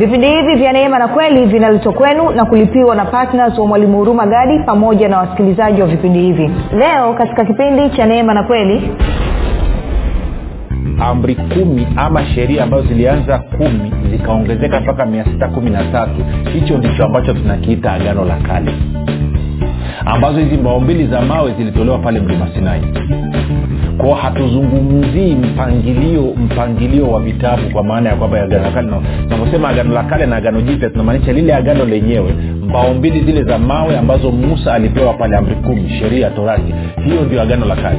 vipindi hivi vya neema na kweli vinaletwa kwenu na kulipiwa na ptns wa mwalimu huruma gadi pamoja na wasikilizaji wa vipindi hivi. Leo katika kipindi cha neema na kweli amri kumi ama sheria ambazo zilianza kumi zikaongezeka mpaka mia sita kumi na tatu. Hicho ndicho ambacho tunakiita agano la kale ambazo hizi maumbili za mawe zilitolewa pale mlima sinai kwao hatuzungumzii mpangilio mpangilio wa vitabu kwa maana ya kwamba agano la kale tunaposema agano la kale na agano jipya tunamaanisha lile agano lenyewe mbao mbili zile za mawe ambazo musa alipewa pale amri kumi sheria torati. Hiyo ndio agano la kale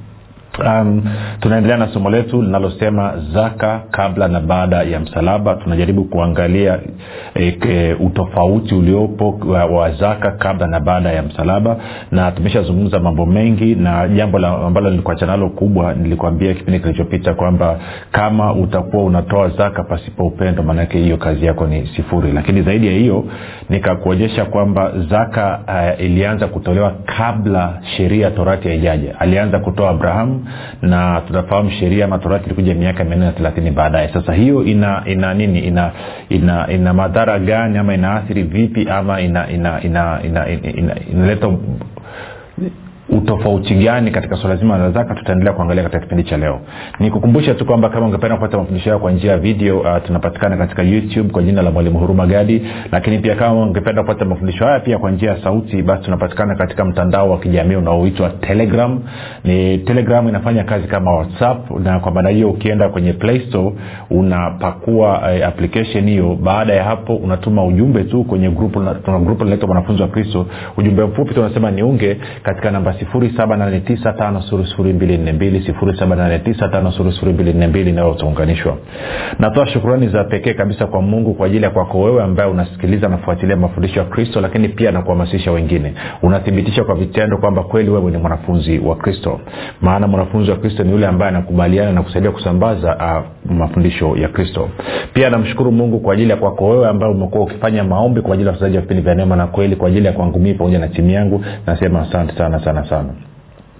um, tunaendelea na somo letu linalosema zaka kabla na baada ya msalaba. Tunajaribu kuangalia e, e, utofauti uliopo wa, wa zaka kabla na baada ya msalaba. Na tumeshazungumza mambo mengi na jambo ambalo nilikuacha nalo kubwa nilikuambia kipindi kilichopita kwamba kama utakuwa unatoa zaka pasipo upendo maanake hiyo kazi yako ni sifuri. Lakini zaidi ya hiyo nikakuonyesha kwamba zaka uh, ilianza kutolewa kabla sheria torati haijaja. Alianza kutoa abrahamu na tunafahamu sheria ama ilikuja miaka mia nne na thelathini baadaye. Sasa hiyo ina ina nini? Ina ina, ina madhara gani ama inaathiri vipi ama ina ina ina ina, ina, ina, inaleta utofauti gani katika swala zima la zaka tutaendelea kuangalia katika kipindi cha leo. Nikukumbusha tu kwamba kama ungependa kupata mafundisho yao kwa njia ya video uh, tunapatikana katika youtube kwa jina la mwalimu huruma gadi. Lakini pia kama ungependa kupata mafundisho haya pia kwa njia ya sauti basi tunapatikana katika mtandao wa kijamii unaoitwa telegram. Ni telegram inafanya kazi kama whatsapp na kwa maana hiyo ukienda kwenye play store unapakua uh, application hiyo. Baada ya hapo unatuma ujumbe tu kwenye grupu grupu linaitwa mwanafunzi wa kristo. Ujumbe mfupi tunasema niunge katika namba 7895242 natoa shukurani za pekee kabisa kwa mungu kwa ajili ya kwako wewe ambaye unasikiliza nafuatilia mafundisho ya kristo lakini pia nakuhamasisha wengine. Unathibitisha kwa vitendo kwamba kweli wewe ni mwanafunzi wa kristo. Maana mwanafunzi wa kristo ni yule ambaye anakubaliana na kusaidia kusambaza uh, mafundisho ya kristo. Pia namshukuru mungu kwa ajili ya kwako wewe ambaye umekuwa ukifanya maombi kwa ajili ya wachezaji wa vipindi vya neema na kweli kwa ajili ya kwangu mii pamoja na timu yangu. Nasema asante sana sana sana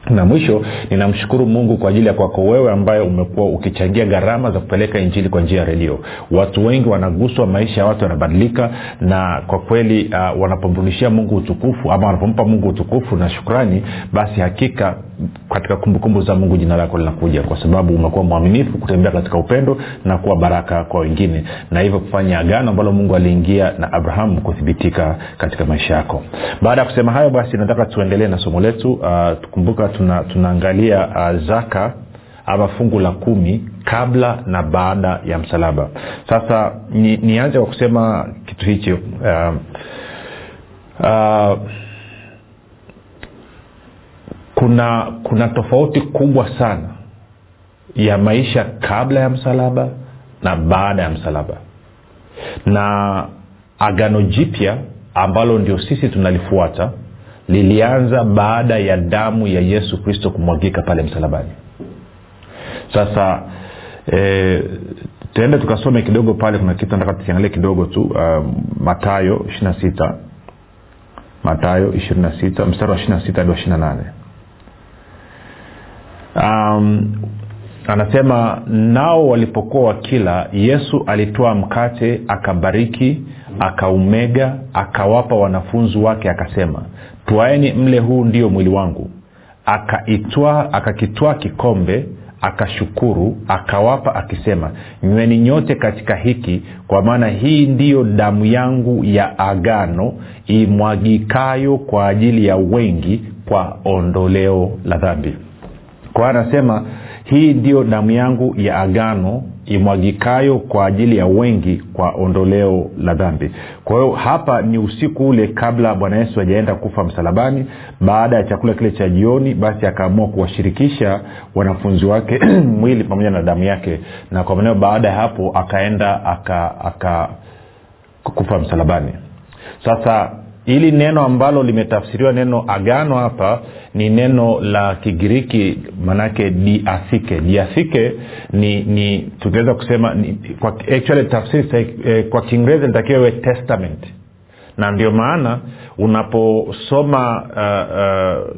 na mwisho ninamshukuru mungu kwa ajili ya kwako wewe ambaye umekuwa ukichangia gharama za kupeleka injili kwa njia ya redio. Watu wengi wanaguswa maisha ya watu yanabadilika na kwa kweli uh, wanapomrudishia mungu utukufu ama wanapompa mungu utukufu na shukrani basi hakika katika kumbukumbu za mungu jina lako linakuja kwa sababu umekuwa mwaminifu kutembea katika upendo na kuwa baraka kwa wengine. Na hivyo kufanya agano ambalo mungu aliingia na abrahamu kuthibitika katika maisha yako. Baada ya kusema hayo basi nataka tuendelee na somo letu. Uh, kumbuka tuna, tunaangalia uh, zaka ama fungu la kumi kabla na baada ya msalaba. Sasa ni, nianze kwa kusema kitu hicho uh, uh, kuna kuna tofauti kubwa sana ya maisha kabla ya msalaba na baada ya msalaba. Na agano jipya ambalo ndio sisi tunalifuata lilianza baada ya damu ya yesu kristo kumwagika pale msalabani. Sasa e, tuende tukasome kidogo pale kuna kitu nataka tukiangalia kidogo tu uh, matayo ishirina sita. Matayo ishirina sita mstari wa ishirina sita hadi wa ishirina um, anasema nao walipokuwa wakila yesu alitoa mkate akabariki akaumega akawapa wanafunzi wake akasema twaeni mle huu ndio mwili wangu. Akaitwaa akakitwaa kikombe akashukuru akawapa akisema nyweni nyote katika hiki kwa maana hii ndiyo damu yangu ya agano imwagikayo kwa ajili ya wengi kwa ondoleo la dhambi. Kwa anasema hii ndiyo damu yangu ya agano imwagikayo kwa ajili ya wengi kwa ondoleo la dhambi. Kwa hiyo hapa ni usiku ule kabla bwana yesu ajaenda kufa msalabani. Baada ya chakula kile cha jioni basi akaamua kuwashirikisha wanafunzi wake mwili pamoja na damu yake. Na kwa maneo baada ya hapo akaenda aka, aka kufa msalabani. Sasa hili neno ambalo limetafsiriwa neno agano hapa ni neno la kigiriki manake diathike. Diathike ni ni tungeweza kusema ni, kwa, actually tafsiri eh, kwa kiingereza litakiwa iwe testament. Na ndio maana unaposoma uh, uh,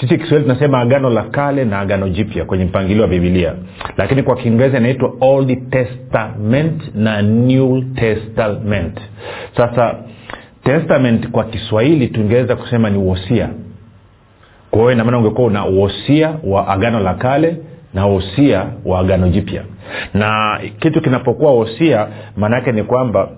sisi kiswahili tunasema agano la kale na agano jipya kwenye mpangilio wa bibilia lakini kwa kiingereza inaitwa old testament na new testament. Sasa testament kwa kiswahili tungeweza kusema ni wosia. Kwa hiyo ungekuwa una wosia wa agano la kale na wosia wa agano jipya. Na kitu kinapokuwa wosia maana yake ni kwamba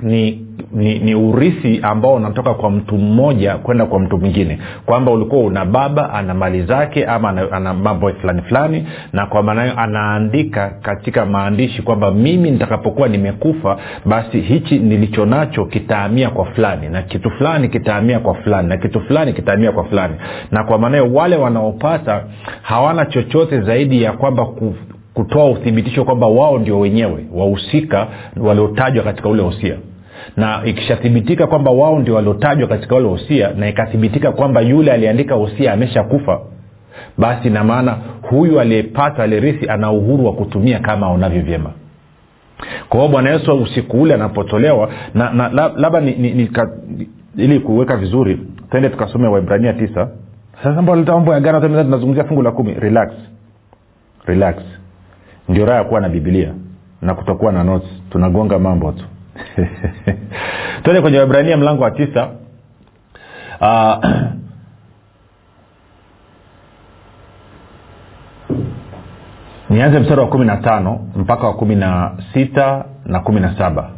ni ni, ni urithi ambao unatoka kwa mtu mmoja kwenda kwa mtu mwingine. Kwamba ulikuwa una baba ana mali zake ama ana, ana mambo fulani fulani na kwa maana hiyo anaandika katika maandishi kwamba mimi nitakapokuwa nimekufa basi hichi nilicho nacho kitaamia kwa fulani na kitu fulani kitaamia kwa fulani na kitu fulani kitaamia kwa fulani. Na kwa maana hiyo wale wanaopata hawana chochote zaidi ya kwamba ku, kutoa uthibitisho kwamba wao ndio wenyewe wahusika waliotajwa katika ule hosia na ikishathibitika kwamba wao ndio waliotajwa katika wale hosia na ikathibitika kwamba yule aliyeandika hosia ameshakufa basi na maana huyu aliyepata alirithi ana uhuru wa kutumia kama aonavyo vyema. Kwa hiyo bwana yesu usiku ule anapotolewa na, na labda ni, ni, ni, ili kuweka vizuri twende tukasome waibrania tisa. Sasa mambo ya gana tunazungumzia fungu la kumi. Relax. Relax. Ndio raha ya kuwa na bibilia na kutokuwa na notes. Tunagonga mambo tu twende kwenye wabrania mlango wa tisa. Uh, nianze mstari wa kumi na tano mpaka wa kumi na sita na kumi na saba.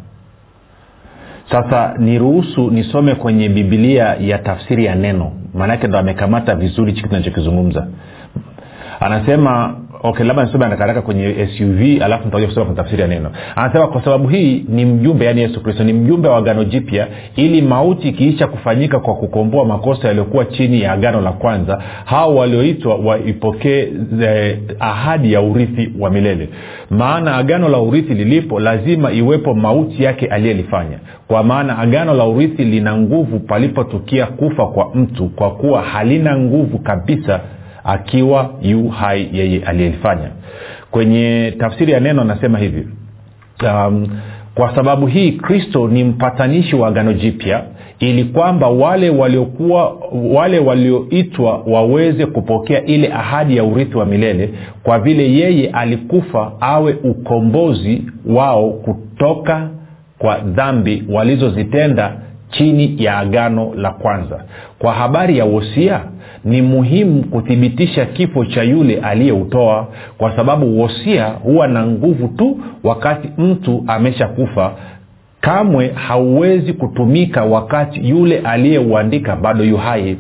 Sasa niruhusu nisome kwenye bibilia ya tafsiri ya neno. Maanaake ndo amekamata vizuri hichi kitu nachokizungumza anasema okay labda nisome anakaraka kwenye suv alafu nitakuja kusoma kwenye tafsiri ya neno. Anasema kwa sababu hii ni mjumbe yaani yesu kristo ni mjumbe wa agano jipya ili mauti ikiisha kufanyika kwa kukomboa makosa yaliyokuwa chini ya agano la kwanza hao walioitwa waipokee eh, ahadi ya urithi wa milele. Maana agano la urithi lilipo lazima iwepo mauti yake aliyelifanya. Kwa maana agano la urithi lina nguvu palipotukia kufa kwa mtu kwa kuwa halina nguvu kabisa akiwa yu hai yeye aliyelifanya kwenye tafsiri ya neno anasema hivi um, kwa sababu hii kristo ni mpatanishi wa agano jipya ili kwamba wale waliokuwa wale walioitwa waweze kupokea ile ahadi ya urithi wa milele kwa vile yeye alikufa awe ukombozi wao kutoka kwa dhambi walizozitenda chini ya agano la kwanza. Kwa habari ya wosia ni muhimu kuthibitisha kifo cha yule aliyeutoa kwa sababu wosia huwa na nguvu tu wakati mtu ameshakufa. Kamwe hauwezi kutumika wakati yule aliyeuandika bado yu hai.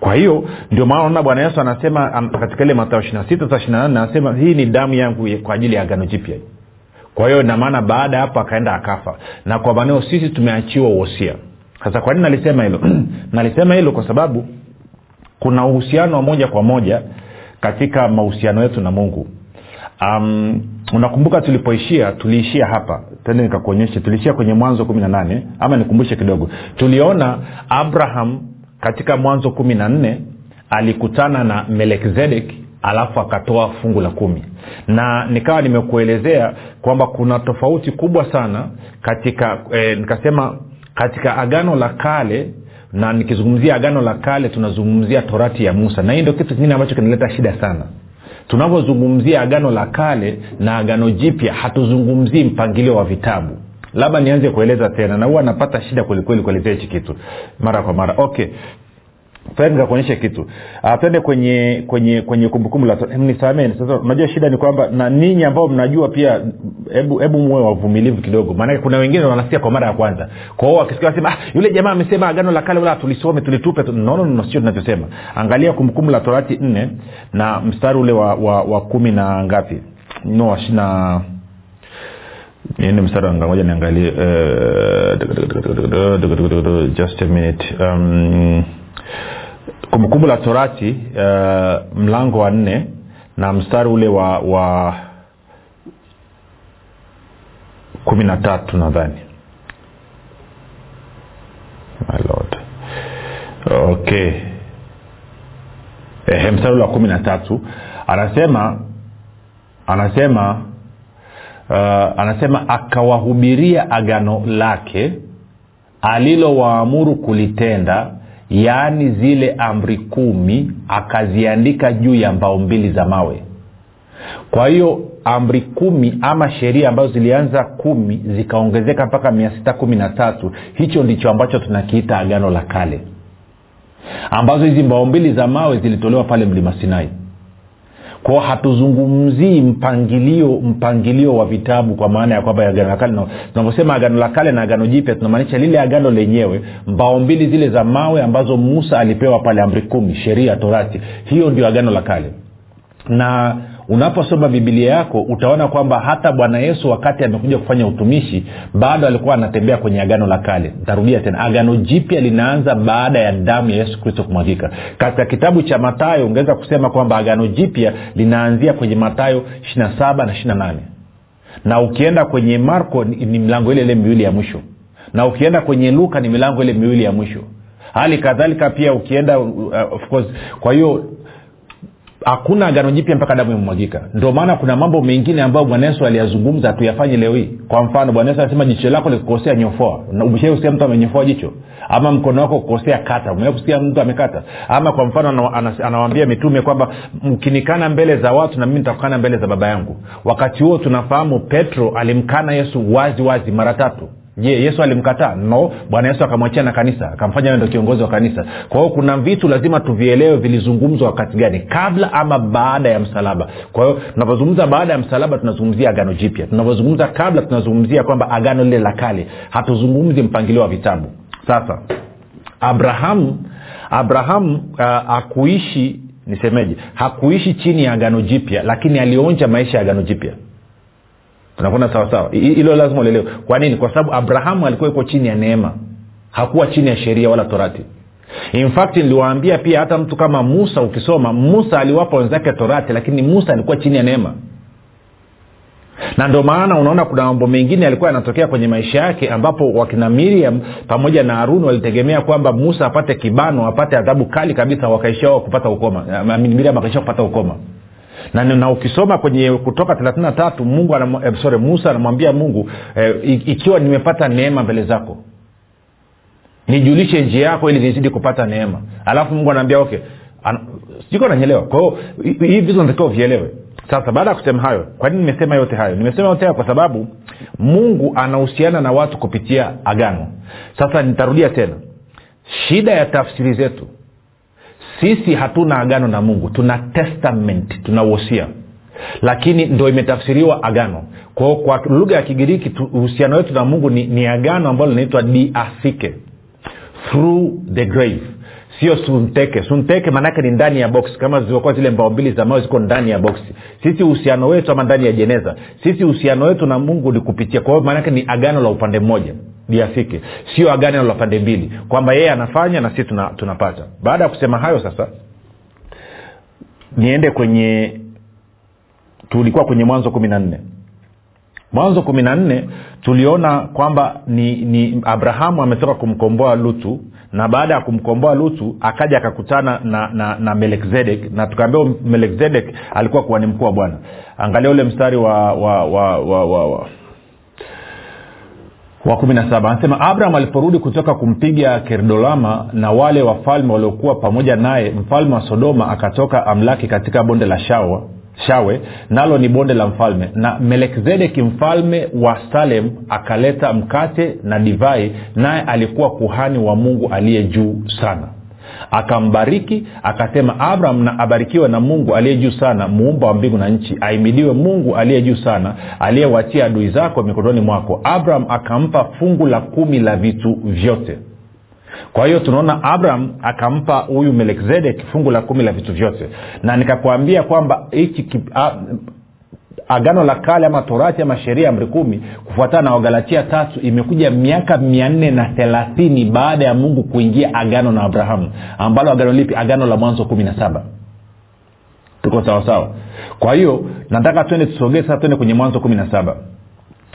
Kwa hiyo ndio maana naona bwana yesu anasema katika ile matao ishina sita sa ishina nane anasema hii ni damu yangu kwa ajili ya agano jipya. Kwa hiyo inamaana baada ya hapo akaenda akafa. Na kwa maneo sisi tumeachiwa uhosia sasa kwa nini nalisema hilo? Nalisema hilo kwa sababu kuna uhusiano wa moja kwa moja katika mahusiano yetu na mungu. Um, unakumbuka tulipoishia tuliishia hapa. Tende nikakuonyeshe. Tuliishia kwenye mwanzo kumi na nane. Ama nikumbushe kidogo. Tuliona abraham katika mwanzo kumi na nne alikutana na melekizedek alafu akatoa fungu la kumi. Na nikawa nimekuelezea kwamba kuna tofauti kubwa sana katika eh, nikasema katika agano la kale na nikizungumzia agano la kale tunazungumzia torati ya musa. Na hii ndio kitu kingine ambacho kinaleta shida sana. Tunavyozungumzia agano la kale na agano jipya hatuzungumzii mpangilio wa vitabu. Labda nianze kueleza tena na huwa napata shida kwelikweli kuelezea hichi kitu mara kwa mara. Okay nikakuonyesha kitu uh, twende kwenye kwenye kwenye kumbukumbu la nisameni sasa unajua shida ni kwamba na ninyi ambao mnajua pia hebu hebu muwe wavumilivu kidogo maanake kuna wengine wanasikia kwa mara ya kwanza kwao wakisikia sema ah, yule jamaa amesema agano la kale wala tulisome tulitupe tu. nono sio tunachosema angalia kumbukumbu la torati nne na mstari ule wa, wa, wa kumi na ngapi no washina niende mstari ngoja niangalie uh, just a minute um, kumbukumbu la torati uh, mlango wa nne na mstari ule wa wa kumi na tatu nadhani okay. Mstari ule wa kumi na tatu anasema anasema uh, anasema akawahubiria agano lake alilowaamuru kulitenda yaani zile amri kumi akaziandika juu ya mbao mbili za mawe. Kwa hiyo amri kumi ama sheria ambazo zilianza kumi zikaongezeka mpaka mia sita kumi na tatu hicho ndicho ambacho tunakiita agano la kale. Ambazo hizi mbao mbili za mawe zilitolewa pale mlima sinai kwao hatuzungumzii mpangilio mpangilio wa vitabu kwa maana ya kwamba agano la kale. Tunavyosema agano la kale na agano jipya tunamaanisha lile agano lenyewe mbao mbili zile za mawe ambazo musa alipewa pale amri kumi sheria torati. Hiyo ndio agano la kale. Na unaposoma bibilia yako utaona kwamba hata bwana yesu wakati amekuja kufanya utumishi bado alikuwa anatembea kwenye agano la kale. Ntarudia tena agano jipya linaanza baada ya damu ya yesu kristo kumwagika. Katika kitabu cha matayo ungeweza kusema kwamba agano jipya linaanzia kwenye matayo 27 na 28 na ukienda kwenye marko ni, ni milango ile ile miwili ya mwisho. Na ukienda kwenye luka ni milango ile miwili ya mwisho. Hali kadhalika pia ukienda uh, of course kwa hiyo hakuna agano jipya mpaka damu imemwagika. Ndio maana kuna mambo mengine ambayo bwana yesu aliyazungumza tuyafanye leo hii. Kwa mfano bwana yesu anasema jicho lako likukosea nyofoa. Umeshakusikia mtu amenyofoa jicho ama mkono wako kukosea kata. Umekusikia kusikia mtu amekata? Ama kwa mfano anawambia mitume kwamba mkinikana mbele za watu na mimi nitakukana mbele za baba yangu. Wakati huo tunafahamu petro alimkana yesu wazi wazi mara tatu je yesu alimkataa? No. Bwana yesu akamwachia na kanisa akamfanya ndo kiongozi wa kanisa. Kwa hiyo kuna vitu lazima tuvielewe vilizungumzwa wakati gani? Kabla ama baada ya msalaba. Kwa hiyo tunavyozungumza baada ya msalaba tunazungumzia agano jipya. Tunavyozungumza kabla tunazungumzia kwamba agano lile la kale. Hatuzungumzi mpangilio wa vitabu. Sasa abrahamu abrahamu uh, hakuishi nisemeje? Hakuishi chini ya agano jipya lakini alionja maisha ya agano jipya tunakwenda sawasawa hilo lazima ulielewe kwa nini? Kwa sababu abrahamu alikuwa iko chini ya neema. Hakuwa chini ya sheria wala torati. In fact niliwaambia pia hata mtu kama musa ukisoma musa aliwapa wenzake torati lakini musa alikuwa chini ya neema. Na ndio maana unaona kuna mambo mengine yalikuwa yanatokea kwenye maisha yake ambapo wakina miriam pamoja na haruni walitegemea kwamba musa apate kibano apate adhabu kali kabisa wakaishia kupata ukoma. Miriam akaishia kupata ukoma na, na ukisoma kwenye kutoka tatu mungu anam, eh, sorry, musa anamwambia mungu eh, ikiwa nimepata neema mbele zako nijulishe njia yako ili nizidi kupata neema. Alafu mungu anaambia okay An, siko nanyelewa kwahio hii vitu natakiwa vielewe sasa baada ya kusema hayo kwa nini nimesema yote hayo? Nimesema yote hayo kwa sababu mungu anahusiana na watu kupitia agano. Sasa nitarudia tena. Shida ya tafsiri zetu sisi hatuna agano na mungu tuna testament tuna uhosia lakini ndo imetafsiriwa agano. Kwao kwa lugha ya kigiriki uhusiano wetu na mungu ni, ni agano ambalo linaitwa diasike. Through the grave. Sio sunteke. Sunteke maanaake ni ndani ya boksi kama zilivyokuwa zile mbao mbili za mawe ziko ndani ya boksi sisi uhusiano wetu ama ndani ya jeneza. Sisi uhusiano wetu na mungu ni kupitia. Kwa hiyo maanake ni agano la upande mmoja diasike sio agano la pande mbili kwamba yeye anafanya na sisi tuna, tunapata. Baada ya kusema hayo sasa niende kwenye tulikuwa kwenye mwanzo kumi na nne. Mwanzo kumi na nne tuliona kwamba ni, ni abrahamu ametoka kumkomboa lutu na baada ya kumkomboa lutu akaja akakutana na, na, na melekzedek na tukaambia melekzedek alikuwa kuwani mkuu wa bwana. Angalia ule mstari wa wa wa, wa, wa, wa wa kumi na saba. Anasema abraham aliporudi kutoka kumpiga kerdolama na wale wafalme waliokuwa pamoja naye mfalme wa sodoma akatoka amlaki katika bonde la shawa shawe nalo ni bonde la mfalme. Na melekizedeki mfalme wa salem akaleta mkate na divai naye alikuwa kuhani wa mungu aliye juu sana akambariki akasema abraham na abarikiwe na mungu aliye juu sana muumba wa mbingu na nchi. Aimidiwe mungu aliye juu sana aliyewatia adui zako mikononi mwako. Abraham akampa fungu la kumi la vitu vyote. Kwa hiyo tunaona abraham akampa huyu melkizedek fungu la kumi la vitu vyote. Na nikakwambia kwamba hichi agano la kale ama torati ama sheria amri kumi kufuatana na wagalatia tatu imekuja miaka mia nne na thelathini baada ya mungu kuingia agano na abrahamu. Ambalo agano lipi? Agano la mwanzo kumi na saba. Tuko sawasawa kwa hiyo nataka twende tusogee sasa twende kwenye mwanzo kumi na saba.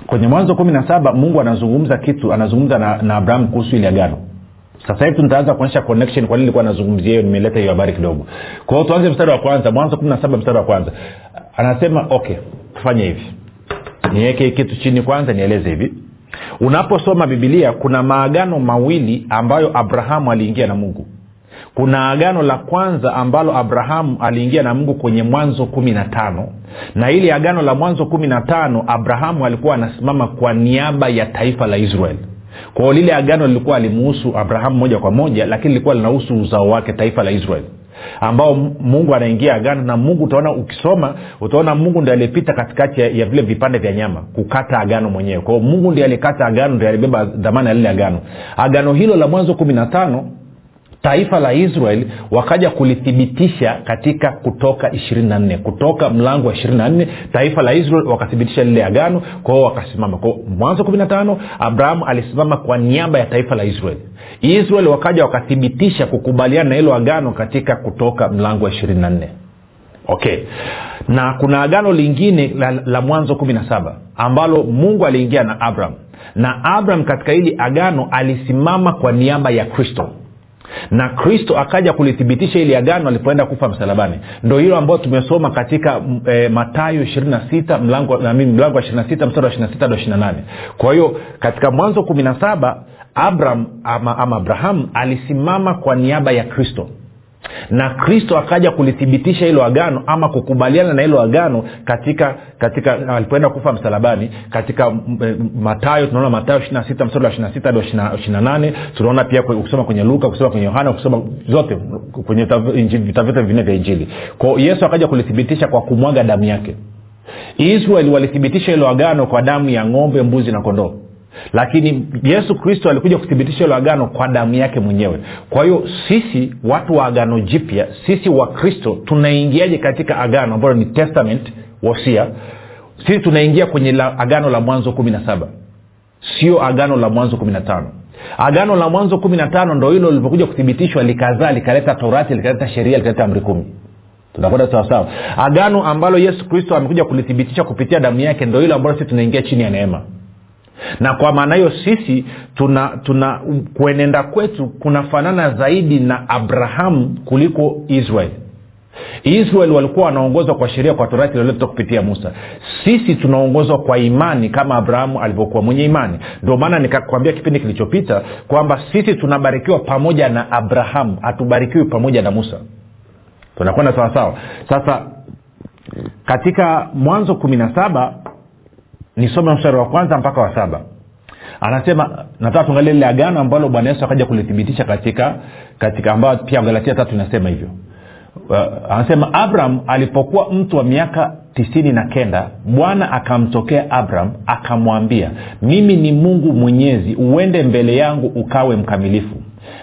Kwenye mwanzo kumi na saba mungu anazungumza kitu anazungumza na, na abrahamu kuhusu ili agano. Sasa hivi nitaanza kuonyesha connection kwa nini nilikuwa nazungumzia hiyo nimeleta hiyo habari kidogo. Kwa hiyo tuanze mstari wa kwanza mwanzo kumi na saba mstari wa kwanza. Anasema okay tufanye hivi. Niweke kitu chini kwanza nieleze hivi. Unaposoma bibilia kuna maagano mawili ambayo abrahamu aliingia na mungu. Kuna agano la kwanza ambalo abrahamu aliingia na mungu kwenye mwanzo kumi na tano. Na ili agano la mwanzo kumi na tano abrahamu alikuwa anasimama kwa niaba ya taifa la israeli kwao lile agano lilikuwa alimuhusu abrahamu moja kwa moja lakini lilikuwa linahusu uzao wake taifa la israeli ambao mungu anaingia agano na mungu utaona ukisoma utaona mungu ndi aliyepita katikati ya, ya vile vipande vya nyama kukata agano mwenyewe. Kwao mungu ndi aliyekata agano ndi alibeba dhamana ya lile agano. Agano hilo la mwanzo kumi na tano taifa la israel wakaja kulithibitisha katika kutoka 24 kutoka mlango wa 24 taifa la israel wakathibitisha lile agano. Kwao wakasimama. Kwao mwanzo 15 abrahamu alisimama kwa niaba ya taifa la israel. Israel wakaja wakathibitisha kukubaliana na hilo agano katika kutoka mlango wa 24 okay. Na kuna agano lingine la, la mwanzo 17 ambalo mungu aliingia na abraham. Na abraham katika hili agano alisimama kwa niaba ya kristo na kristo akaja kulithibitisha ili agano alipoenda kufa msalabani. Ndo hilo ambayo tumesoma katika e, matayo 26 mlango, mlango wa 26 mstari wa 26 hadi 28 kwa hiyo katika mwanzo 17 abram ama, ama abrahamu alisimama kwa niaba ya kristo na kristo akaja kulithibitisha hilo agano ama kukubaliana na hilo agano katika katika alipoenda kufa msalabani katika e, matayo tunaona matayo 26 mstari wa 26 hadi 28 tunaona pia ukisoma kwenye luka kusoma kwenye yohana kusoma zote kwenye vita vyote vinne vya injili. Kwao yesu akaja kulithibitisha kwa kumwaga damu yake. Israeli walithibitisha hilo agano kwa damu ya ng'ombe mbuzi na kondoo lakini yesu kristo alikuja kuthibitisha hilo agano kwa damu yake mwenyewe. Kwa hiyo sisi watu wa agano jipya sisi wa kristo tunaingiaje katika agano ambalo ni testament wosia? Sisi tunaingia kwenye la, agano la mwanzo kumi na saba. Sio agano la mwanzo kumi na tano. Agano la mwanzo kumi na tano ndo hilo lilipokuja kuthibitishwa likazaa likaleta torati likaleta sheria likaleta amri kumi. Tunakwenda sawasawa agano ambalo yesu kristo amekuja kulithibitisha kupitia damu yake ndo hilo ambalo sisi tunaingia chini ya neema na kwa maana hiyo sisi tuna tuna kuenenda kwetu kunafanana zaidi na abrahamu kuliko israel. Israel walikuwa wanaongozwa kwa sheria kwa torati iliyoletwa kupitia musa. Sisi tunaongozwa kwa imani kama abrahamu alivyokuwa mwenye imani. Ndio maana nikakwambia kipindi kilichopita kwamba sisi tunabarikiwa pamoja na abrahamu hatubarikiwi pamoja na musa. Tunakwenda sawasawa sasa katika mwanzo kumi na saba nisome mstari wa kwanza mpaka wa saba. Anasema nataka tuangalia lile agano ambalo bwana yesu akaja kulithibitisha katika katika ambayo pia galatia tatu inasema hivyo. Uh, anasema abraham alipokuwa mtu wa miaka tisini na kenda bwana akamtokea abraham akamwambia mimi ni mungu mwenyezi uende mbele yangu ukawe mkamilifu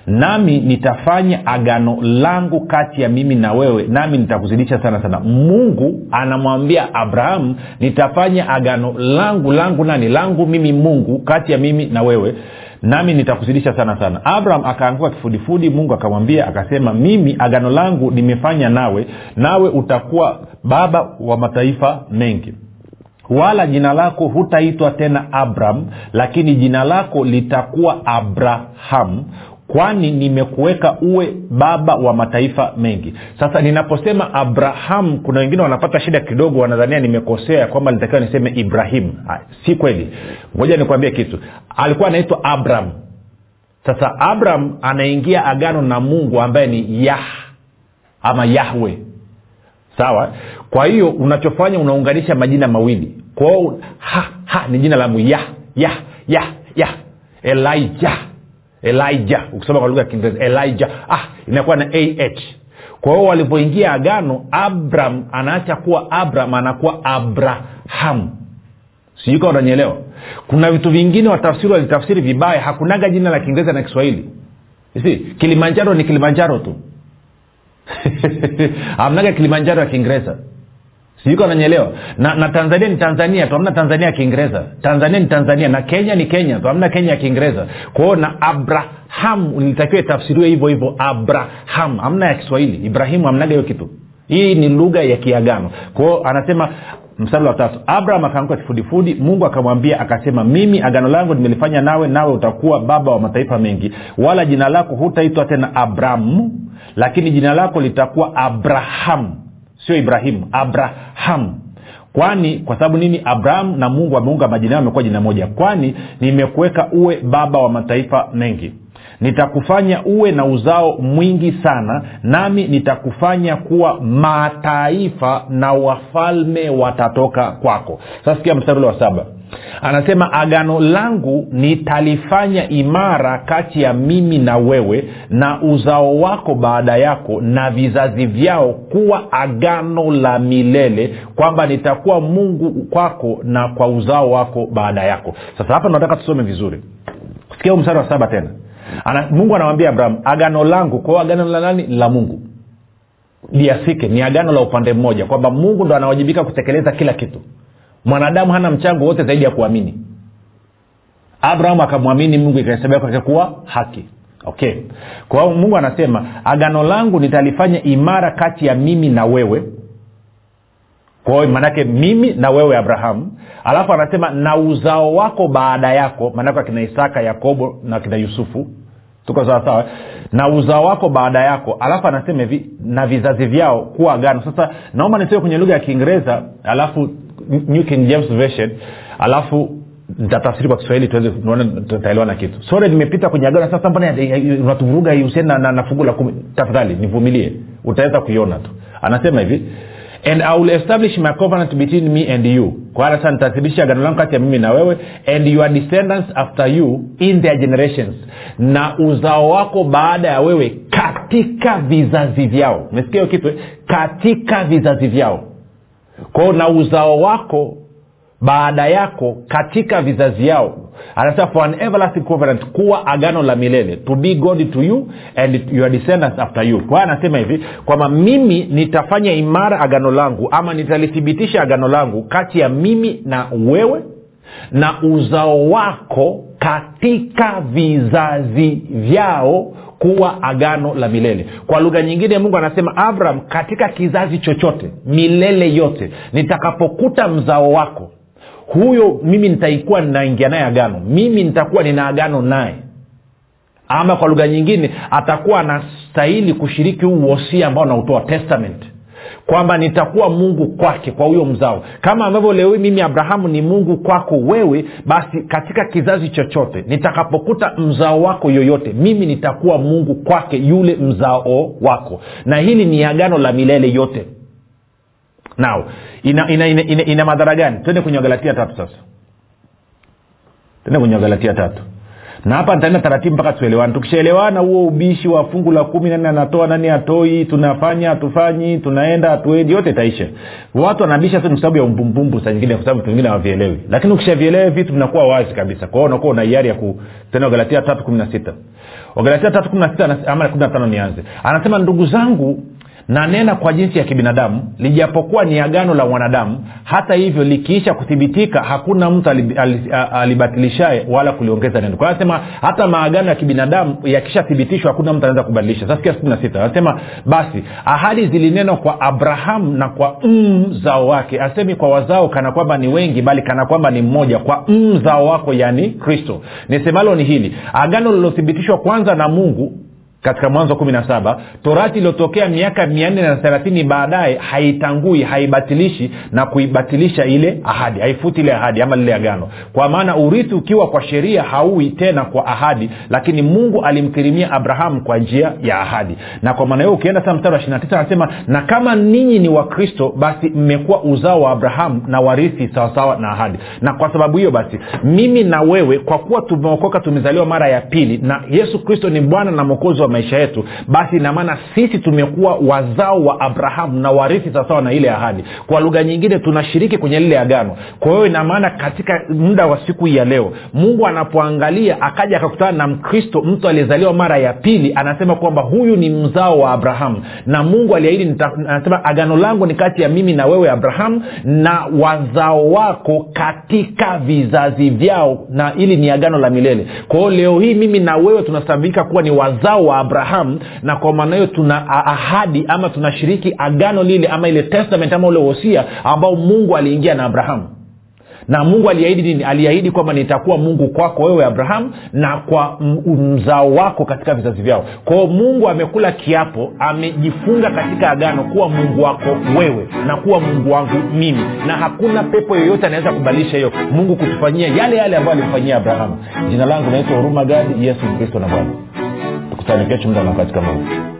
nami nitafanya agano langu kati ya mimi na wewe nami nitakuzidisha sana sana. Mungu anamwambia abrahamu nitafanya agano langu langu nani? Langu mimi mungu kati ya mimi na wewe nami nitakuzidisha sana sana. Abraham akaanguka kifudifudi mungu akamwambia akasema mimi agano langu nimefanya nawe nawe utakuwa baba wa mataifa mengi. Wala jina lako hutaitwa tena abraham lakini jina lako litakuwa abraham kwani nimekuweka uwe baba wa mataifa mengi. Sasa ninaposema abraham kuna wengine wanapata shida kidogo wanadhania nimekosea kwamba nitakiwa niseme ibrahim. Ha, si kweli. Ngoja nikwambie kitu. Alikuwa anaitwa abraham sasa abraham anaingia agano na mungu ambaye ni yah ama yahwe sawa? Kwa hiyo unachofanya unaunganisha majina mawili. Kwao ha, ha ni jina la yah yah yah yah elijah elijah ukisoma kwa lugha ya kiingereza elija ah inakuwa na ah kwa hiyo walivyoingia agano abram anaacha kuwa abram anakuwa abraham. Sijui kama unanyelewa kuna vitu vingine watafsiri walitafsiri vibaya. Hakunaga jina la kiingereza na kiswahili. Si kilimanjaro ni kilimanjaro tu. Hamnaga kilimanjaro ya kiingereza sijuko ananyelewa na, na tanzania ni tanzania tu tanzania ya kiingereza. Tanzania ni tanzania na kenya ni kenya tu kenya ya kiingereza. Kwa hiyo na abraham litakiwa itafsiriwe hivyo hivyo abraham. Hamna ya kiswahili. Ibrahimu hamnaga hiyo kitu. Hii ni lugha ya kiagano. Kwao anasema mstari wa tatu abraham akaanguka kifudifudi mungu akamwambia akasema mimi agano langu nimelifanya nawe nawe utakuwa baba wa mataifa mengi. Wala jina lako hutaitwa tena abramu lakini jina lako litakuwa abraham sio ibrahimu abraham. Kwani kwa sababu nini? Abraham na mungu ameunga majina yao amekuwa jina moja. Kwani nimekuweka uwe baba wa mataifa mengi. Nitakufanya uwe na uzao mwingi sana nami nitakufanya kuwa mataifa na wafalme watatoka kwako. Sasa sikia mstari ule wa saba anasema agano langu nitalifanya imara kati ya mimi na wewe na uzao wako baada yako na vizazi vyao kuwa agano la milele kwamba nitakuwa mungu kwako na kwa uzao wako baada yako. Sasa hapa nataka tusome vizuri. Sikia mstari wa saba tena. Ana, mungu anamwambia abraham agano langu kwao agano la nani? La mungu. Liasike ni agano la upande mmoja kwamba mungu ndo anawajibika kutekeleza kila kitu mwanadamu hana mchango wote zaidi ya kuamini. Abraham akamwamini mungu ikahesabiwa kuwa haki. Okay. Kwa mungu anasema agano langu nitalifanya imara kati ya mimi na wewe. Kwa hiyo maanake mimi na wewe abrahamu alafu anasema na uzao wako baada yako. Maanake akina isaka yakobo na akina yusufu. Tuko sawasawa na uzao wako baada yako. Alafu anasema hivi na vizazi vyao kuwa agano. Sasa naomba nitoe kwenye lugha ya kiingereza alafu new king james version alafu nitatafsiri kwa kiswahili tuweze tutaelewana kitu. Sore nimepita kwenye agano. Sasa mbona unatuvuruga ihusiani na, na, na fungu la kumi? Tafadhali nivumilie. Utaweza kuiona tu. Anasema hivi and i will establish my covenant between me and you. Kwa sasa nitathibitisha agano langu kati ya mimi na wewe and your descendants after you in their generations. Na uzao wako baada ya wewe katika vizazi vyao. Umesikia hiyo kitu katika vizazi vyao kwao na uzao wako baada yako katika vizazi yao. Anasema for an everlasting covenant kuwa agano la milele to be god to you and your descendants after you. Kwa anasema hivi kwamba mimi nitafanya imara agano langu ama nitalithibitisha agano langu kati ya mimi na wewe na uzao wako katika vizazi vyao kuwa agano la milele. Kwa lugha nyingine mungu anasema abraham katika kizazi chochote milele yote nitakapokuta mzao wako huyo mimi nitaikuwa ninaingia naye agano. Mimi nitakuwa nina agano naye. Ama kwa lugha nyingine atakuwa anastahili kushiriki huu wosia ambao nautoa testament kwamba nitakuwa mungu kwake kwa huyo mzao. Kama ambavyo leo mimi abrahamu ni mungu kwako wewe basi katika kizazi chochote nitakapokuta mzao wako yoyote mimi nitakuwa mungu kwake yule mzao wako. Na hili ni agano la milele yote. Nao ina ina, ina, ina, ina madhara gani? Twende kwenye wagalatia tatu sasa. Twende kwenye wagalatia tatu na hapa nitaenda taratibu mpaka tuelewane. Tukishaelewana huo ubishi wa fungu la kumi nani anatoa nani? Atoi tunafanya hatufanyi. Tunaenda hatuendi. Yote itaisha. Watu wanabisha tu ni sababu ya umbumbumbu saa nyingine kwa sababu wengine hawavielewi. Lakini ukishavielewe vitu vinakuwa wazi kabisa. Kwa hiyo unakuwa una hiari ya kutena wagalatia tatu kumi na sita. Wagalatia tatu kumi na sita ama kumi na tano nianze. Anasema ndugu zangu na nena kwa jinsi ya kibinadamu lijapokuwa ni agano la mwanadamu hata hivyo likiisha kuthibitika hakuna mtu alibatilishae wala kuliongeza neno. Kwa anasema hata maagano ya kibinadamu yakishathibitishwa hakuna mtu anaweza kubadilisha. Anasema basi ahadi zilinenwa kwa abrahamu na kwa mzao wake. Asemi kwa wazao kana kwamba ni wengi bali kana kwamba ni mmoja kwa mzao wako yani kristo. Nisemalo ni hili agano lilothibitishwa kwanza na mungu katika mwanzo kumi na saba torati iliyotokea miaka mia nne na thelathini baadaye haitangui haibatilishi na kuibatilisha ile ahadi. Haifuti ile ahadi ama lile agano. Kwa maana urithi ukiwa kwa sheria haui tena kwa ahadi lakini mungu alimkirimia abrahamu kwa njia ya ahadi. Na kwa maana hiyo ukienda saa mstari wa ishiri tisa anasema na kama ninyi ni wakristo basi mmekuwa uzao wa abrahamu na warithi sawasawa na ahadi. Na kwa sababu hiyo basi mimi na wewe kwa kuwa tumeokoka tumezaliwa mara ya pili na yesu kristo ni bwana na mwokozi wa maisha yetu basi inamaana sisi tumekuwa wazao wa abrahamu na warithi sawasawa na ile ahadi. Kwa lugha nyingine tunashiriki kwenye lile agano. Kwa hiyo inamaana katika muda wa siku hii ya leo mungu anapoangalia akaja akakutana na mkristo mtu aliyezaliwa mara ya pili anasema kwamba huyu ni mzao wa abrahamu. Na mungu aliahidi anasema agano langu ni kati ya mimi na wewe abrahamu na wazao wako katika vizazi vyao na ili ni agano la milele. Kwa hiyo leo hii mimi na wewe tunasabika kuwa ni wazao wa abrahamu na kwa maana hiyo tuna ahadi ama tunashiriki agano lile ama ile testament ama ule wosia ambao mungu aliingia na abrahamu na mungu aliahidi nini? Aliahidi kwamba nitakuwa mungu kwako wewe abrahamu na kwa mzao wako katika vizazi vyao. Kwao mungu amekula kiapo amejifunga katika agano kuwa mungu wako wewe na kuwa mungu wangu mimi. Na hakuna pepo yoyote anaweza kubadilisha hiyo. Mungu kutufanyia yale yale ambayo alimfanyia abrahamu jina langu naitwa huruma gadi yesu kristo na bwana tukutane kesho muda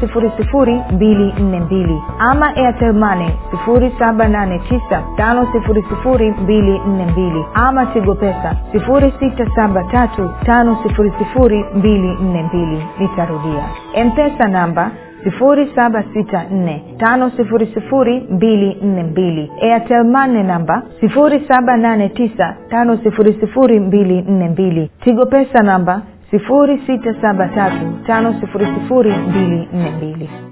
5242 ama airtelmane 7895242 ama tigopesa pesa 6735242 nitarudia. Mpesa namba 7645242 airtelmane namba 7895242 tigo pesa namba 6735242